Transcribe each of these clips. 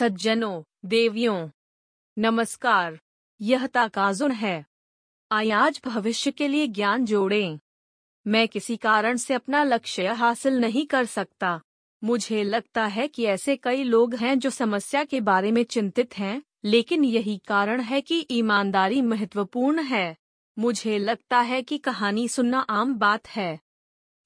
सज्जनों, देवियों, नमस्कार, यह ताकाजुन है। आज भविष्य के लिए ज्ञान जोड़ें। मैं किसी कारण से अपना लक्ष्य हासिल नहीं कर सकता। मुझे लगता है कि ऐसे कई लोग हैं जो समस्या के बारे में चिंतित हैं, लेकिन यही कारण है कि ईमानदारी महत्वपूर्ण है। मुझे लगता है कि कहानी सुनना आम बात है।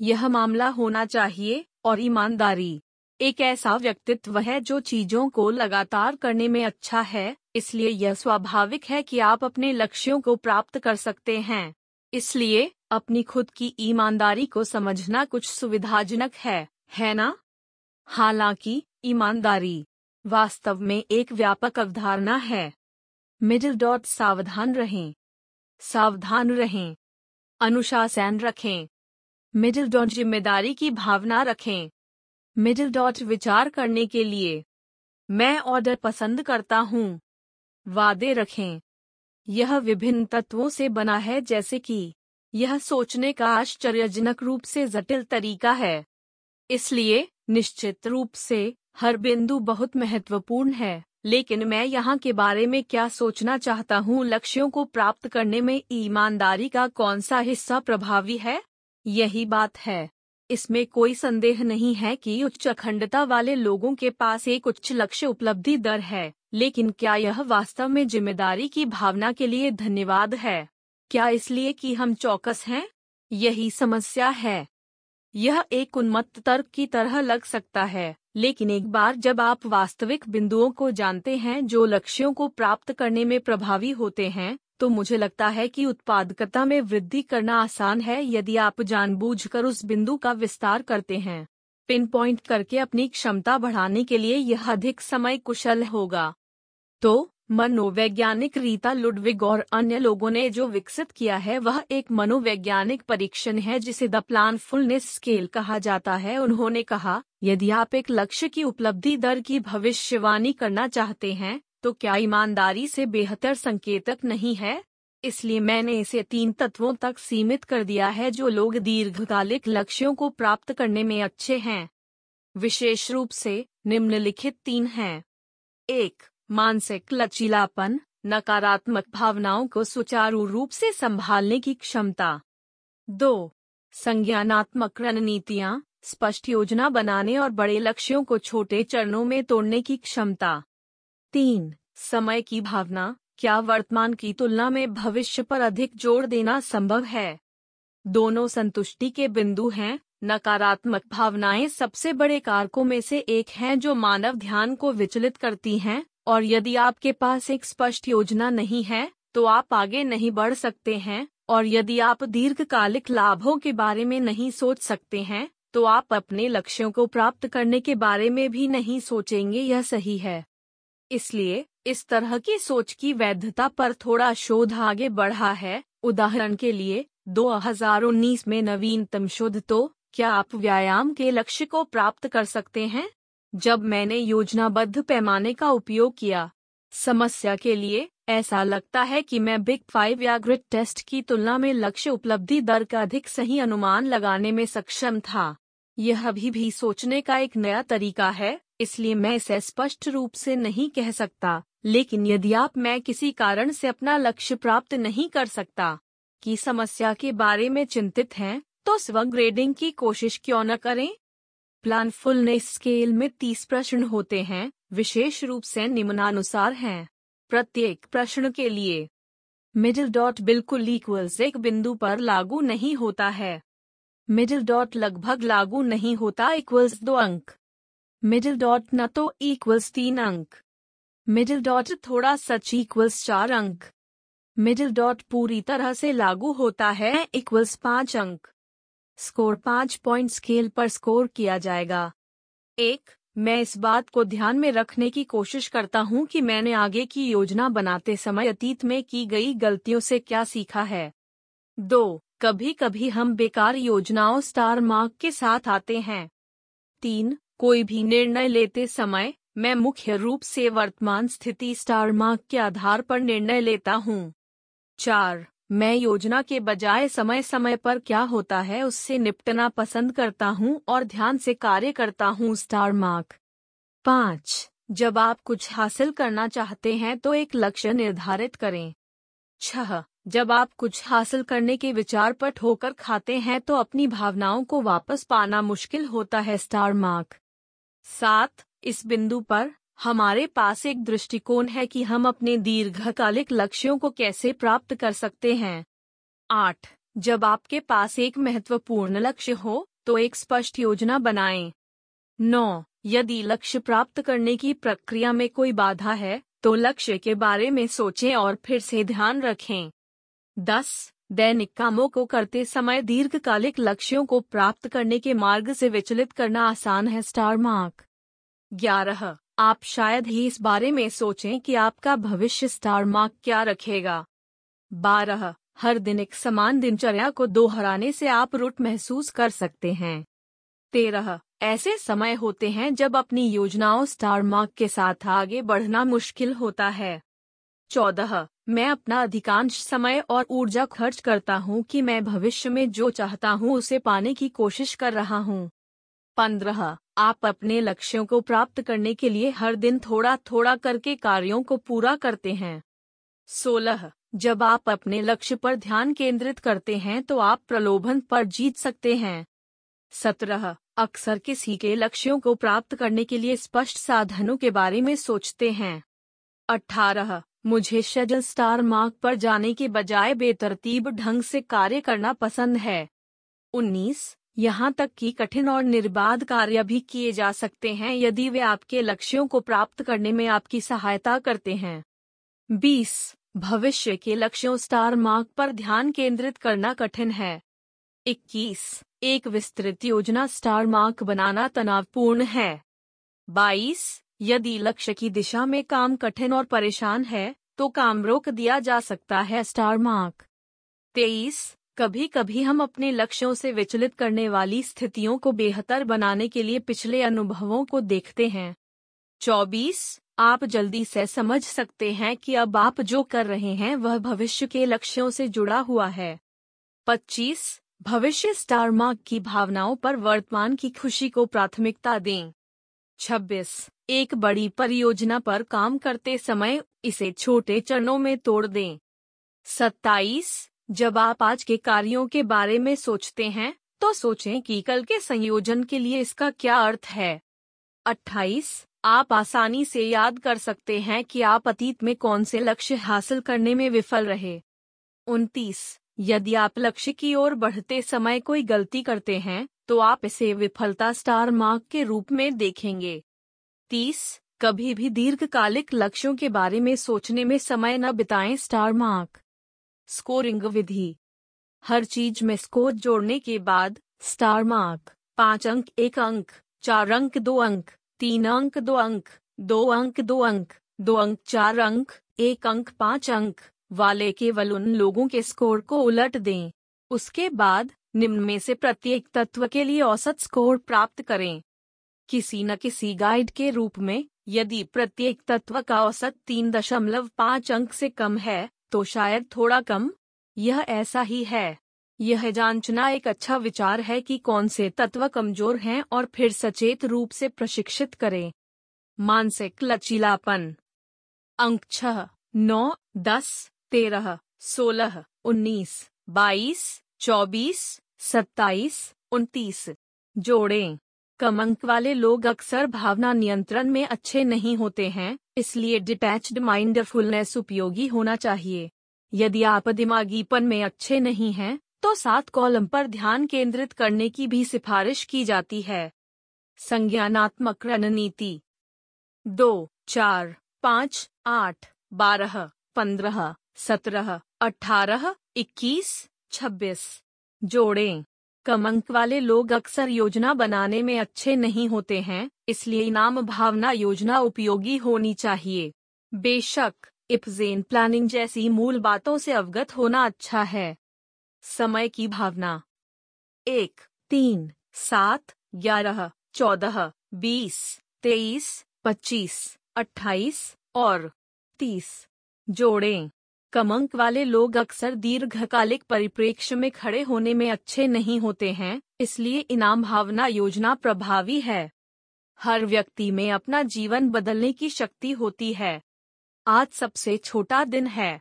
यह मामला होना चाहिए और ईमानदारी। एक ऐसा व्यक्तित्व है जो चीज़ों को लगातार करने में अच्छा है, इसलिए यह स्वाभाविक है कि आप अपने लक्ष्यों को प्राप्त कर सकते हैं। इसलिए, अपनी खुद की ईमानदारी को समझना कुछ सुविधाजनक है है ना? हालाँकि, ईमानदारी, वास्तव में एक व्यापक अवधारणा है। मिडिल डॉट, सावधान रहें। सावधान रहें। अनुशासन रखें। मिडिल डॉट, ज़िम्मेदारी की भावना रखें। मिडिल डॉट विचार करने के लिए। मैं ऑर्डर पसंद करता हूँ। वादे रखें। यह विभिन्न तत्वों से बना है जैसे कि यह सोचने का आश्चर्यजनक रूप से जटिल तरीका है। इसलिए निश्चित रूप से हर बिंदु बहुत महत्वपूर्ण है, लेकिन मैं यहाँ के बारे में क्या सोचना चाहता हूँ? लक्ष्यों को प्राप्त करने में ईमानदारी का कौन सा हिस्सा प्रभावी है? यही बात है। इसमें कोई संदेह नहीं है कि उच्च अखंडता वाले लोगों के पास एक उच्च लक्ष्य उपलब्धि दर है, लेकिन क्या यह वास्तव में ज़िम्मेदारी की भावना के लिए धन्यवाद है? क्या इसलिए कि हम चौकस हैं? यही समस्या है। यह एक उन्मत्त तर्क की तरह लग सकता है, लेकिन एक बार जब आप वास्तविक बिंदुओं को जानते हैं जो लक्ष्यों को प्राप्त करने में प्रभावी होते हैं तो मुझे लगता है कि उत्पादकता में वृद्धि करना आसान है यदि आप जानबूझकर उस बिंदु का विस्तार करते हैं। पिन पॉइंट करके अपनी क्षमता बढ़ाने के लिए यह अधिक समय कुशल होगा। तो मनोवैज्ञानिक रीता लुडविग और अन्य लोगों ने जो विकसित किया है वह एक मनोवैज्ञानिक परीक्षण है जिसे द प्लान फुलनेस स्केल कहा जाता है। उन्होंने कहा, यदि आप एक लक्ष्य की उपलब्धि दर की भविष्यवाणी करना चाहते हैं तो क्या ईमानदारी से बेहतर संकेतक नहीं है? इसलिए मैंने इसे तीन तत्वों तक सीमित कर दिया है जो लोग दीर्घकालिक लक्ष्यों को प्राप्त करने में अच्छे हैं। विशेष रूप से निम्नलिखित तीन हैं। एक, मानसिक लचीलापन, नकारात्मक भावनाओं को सुचारू रूप से संभालने की क्षमता। दो, संज्ञानात्मक रणनीतियाँ, स्पष्ट योजना बनाने और बड़े लक्ष्यों को छोटे चरणों में तोड़ने की क्षमता। तीन, समय की भावना, क्या वर्तमान की तुलना में भविष्य पर अधिक ज़ोर देना संभव है? दोनों संतुष्टि के बिंदु हैं, नकारात्मक भावनाएँ सबसे बड़े कारकों में से एक हैं जो मानव ध्यान को विचलित करती हैं, और यदि आपके पास एक स्पष्ट योजना नहीं है तो आप आगे नहीं बढ़ सकते हैं, और यदि आप दीर्घकालिक लाभों के बारे में नहीं सोच सकते हैं तो आप अपने लक्ष्यों को प्राप्त करने के बारे में भी नहीं सोचेंगे, यह सही है। इसलिए, इस तरह की सोच की वैधता पर थोड़ा शोध आगे बढ़ा है। उदाहरण के लिए 2019 में नवीनतम शोध तो क्या आप व्यायाम के लक्ष्य को प्राप्त कर सकते हैं? जब मैंने योजनाबद्ध पैमाने का उपयोग किया। समस्या के लिए, ऐसा लगता है कि मैं बिग फाइव या ग्रिड टेस्ट की तुलना में लक्ष्य उपलब्धि दर का अधिक सही अनुमान लगाने में सक्षम था। यह अभी भी सोचने का एक नया तरीका है। इसलिए मैं इसे स्पष्ट रूप से नहीं कह सकता, लेकिन यदि आप मैं किसी कारण से अपना लक्ष्य प्राप्त नहीं कर सकता की समस्या के बारे में चिंतित हैं तो स्व ग्रेडिंग की कोशिश क्यों न करें? प्लान फुलनेस स्केल में तीस प्रश्न होते हैं, विशेष रूप से निम्नानुसार हैं। प्रत्येक प्रश्न के लिए मिडिल डॉट बिल्कुल इक्वल्स एक बिंदु पर लागू नहीं होता है। मिडिल डॉट लगभग लागू नहीं होता इक्वल्स दो अंक। मिडिल डॉट न तो इक्वल्स तीन अंक मिडिल डॉट थोड़ा सच इक्वल्स चार अंक मिडिल डॉट पूरी तरह से लागू होता है इक्वल्स पाँच अंक स्कोर पाँच पॉइंट स्केल पर स्कोर किया जाएगा एक मैं इस बात को ध्यान में रखने की कोशिश करता हूँ कि मैंने आगे की योजना बनाते समय अतीत में की गई गलतियों से क्या सीखा है दो कभी कभी हम बेकार योजनाओं स्टार मार्क के साथ आते हैं तीन कोई भी निर्णय लेते समय, मैं मुख्य रूप से वर्तमान स्थिति स्टार मार्क के आधार पर निर्णय लेता हूँ। चार, मैं योजना के बजाय समय समय पर क्या होता है उससे निपटना पसंद करता हूँ और ध्यान से कार्य करता हूँ स्टार मार्क। पाँच, जब आप कुछ हासिल करना चाहते हैं तो एक लक्ष्य निर्धारित करें। छह, जब आप कुछ हासिल करने के विचार पर ठोकर खाते हैं तो अपनी भावनाओं को वापस पाना मुश्किल होता है स्टार मार्क। सात इस बिंदु पर, हमारे पास एक दृष्टिकोण है कि हम अपने दीर्घकालिक लक्ष्यों को कैसे प्राप्त कर सकते हैं आठ, जब आपके पास एक महत्वपूर्ण लक्ष्य हो तो एक स्पष्ट योजना बनाएँ। नौ, यदि लक्ष्य प्राप्त करने की प्रक्रिया में कोई बाधा है तो लक्ष्य के बारे में सोचें और फिर से ध्यान रखें दस दैनिक कामों को करते समय दीर्घकालिक लक्ष्यों को प्राप्त करने के मार्ग से विचलित करना आसान है, स्टार मार्क। ग्यारह, आप शायद ही इस बारे में सोचें कि आपका भविष्य स्टार मार्क क्या रखेगा। बारह, हर दिन एक समान दिनचर्या को दोहराने से आप रुट महसूस कर सकते हैं। तेरह, ऐसे समय होते हैं जब अपनी योजनाओं स्टार मार्क के साथ आगे बढ़ना मुश्किल होता है। चौदह। मैं अपना अधिकांश समय और ऊर्जा खर्च करता हूँ कि मैं भविष्य में जो चाहता हूँ उसे पाने की कोशिश कर रहा हूँ। पंद्रह। आप अपने लक्ष्यों को प्राप्त करने के लिए हर दिन थोड़ा थोड़ा करके कार्यों को पूरा करते हैं। सोलह। जब आप अपने लक्ष्य पर ध्यान केंद्रित करते हैं तो आप प्रलोभन पर जीत सकते हैं। सत्रह। अक्सर किसी के लक्ष्यों को प्राप्त करने के लिए स्पष्ट साधनों के बारे में सोचते हैं। अठारह। मुझे शेडल स्टार मार्क पर जाने के बजाय बेतरतीब ढंग से कार्य करना पसंद है 19. यहाँ तक कि कठिन और निर्बाध कार्य भी किए जा सकते हैं यदि वे आपके लक्ष्यों को प्राप्त करने में आपकी सहायता करते हैं 20. भविष्य के लक्ष्यों स्टार मार्क पर ध्यान केंद्रित करना कठिन है 21. एक विस्तृत योजना स्टार मार्क बनाना तनावपूर्ण है 22. यदि लक्ष्य की दिशा में काम कठिन और परेशान है तो काम रोक दिया जा सकता है, स्टार मार्क। तेईस कभी कभी हम अपने लक्ष्यों से विचलित करने वाली स्थितियों को बेहतर बनाने के लिए पिछले अनुभवों को देखते हैं। चौबीस, आप जल्दी से समझ सकते हैं कि अब आप जो कर रहे हैं वह भविष्य के लक्ष्यों से जुड़ा हुआ है। पच्चीस, भविष्य स्टार मार्क की भावनाओं पर वर्तमान की खुशी को प्राथमिकता दें। छब्बीस। एक बड़ी परियोजना पर काम करते समय इसे छोटे चरणों में तोड़ दें। सत्ताईस। जब आप आज के कार्यों के बारे में सोचते हैं तो सोचें कि कल के संयोजन के लिए इसका क्या अर्थ है। अट्ठाईस। आप आसानी से याद कर सकते हैं कि आप अतीत में कौन से लक्ष्य हासिल करने में विफल रहे। उनतीस। यदि आप लक्ष्य की ओर बढ़ते समय कोई गलती करते हैं तो आप इसे विफलता स्टार मार्क के रूप में देखेंगे। तीस, कभी भी दीर्घकालिक लक्ष्यों के बारे में सोचने में समय न बिताएँ स्टार मार्क स्कोरिंग विधि। हर चीज़ में स्कोर जोड़ने के बाद, स्टार मार्क पाँच अंक, एक अंक। चार अंक, दो अंक। तीन अंक, दो अंक। दो अंक दो अंक। दो अंक, चार अंक। एक अंक, पाँच अंक। वाले केवल उन लोगों के स्कोर को उलट दें। उसके बाद, निम्न में से प्रत्येक तत्व के लिए औसत स्कोर प्राप्त करें। किसी न किसी गाइड के रूप में, यदि प्रत्येक तत्व का औसत तीन दशमलव पाँच अंक से कम है तो शायद थोड़ा कम। यह ऐसा ही है। यह जांचना एक अच्छा विचार है कि कौन से तत्व कमज़ोर हैं और फिर सचेत रूप से प्रशिक्षित करें। मानसिक लचीलापन। अंक छह नौ, दस तेरह, सोलह, उन्नीस, बाईस, चौबीस, सत्ताईस, उनतीस। जोड़ें। कम अंक वाले लोग अक्सर भावना नियंत्रण में अच्छे नहीं होते हैं, इसलिए डिटैच्ड माइंडफुलनेस उपयोगी होना चाहिए। यदि आप दिमागीपन में अच्छे नहीं हैं तो सात कॉलम पर ध्यान केंद्रित करने की भी सिफारिश की जाती है। संज्ञानात्मक रणनीति। दो, चार, पाँच, आठ, बारह, पंद्रह। सत्रह, अठारह, इक्कीस, छब्बीस। जोड़ें। कम अंक वाले लोग अक्सर योजना बनाने में अच्छे नहीं होते हैं, इसलिए इनाम भावना योजना उपयोगी होनी चाहिए। बेशक इप्जेन प्लानिंग जैसी मूल बातों से अवगत होना अच्छा है। समय की भावना। एक, तीन, सात, ग्यारह, चौदह, बीस, तेईस, पच्चीस, अट्ठाईस और तीस। जोड़ें। कम अंक वाले लोग अक्सर दीर्घकालिक परिप्रेक्ष्य में खड़े होने में अच्छे नहीं होते हैं, इसलिए इनाम भावना योजना प्रभावी है। हर व्यक्ति में अपना जीवन बदलने की शक्ति होती है। आज सबसे छोटा दिन है।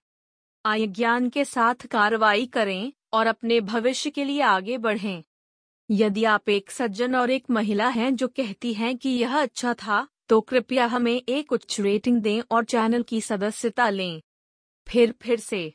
आय ज्ञान के साथ कार्रवाई करें और अपने भविष्य के लिए आगे बढ़ें। यदि आप एक सज्जन और एक महिला हैं जो कहती हैं कि यह अच्छा था तो कृपया हमें एक उच्च रेटिंग दें और चैनल की सदस्यता लें। फिर फिर से।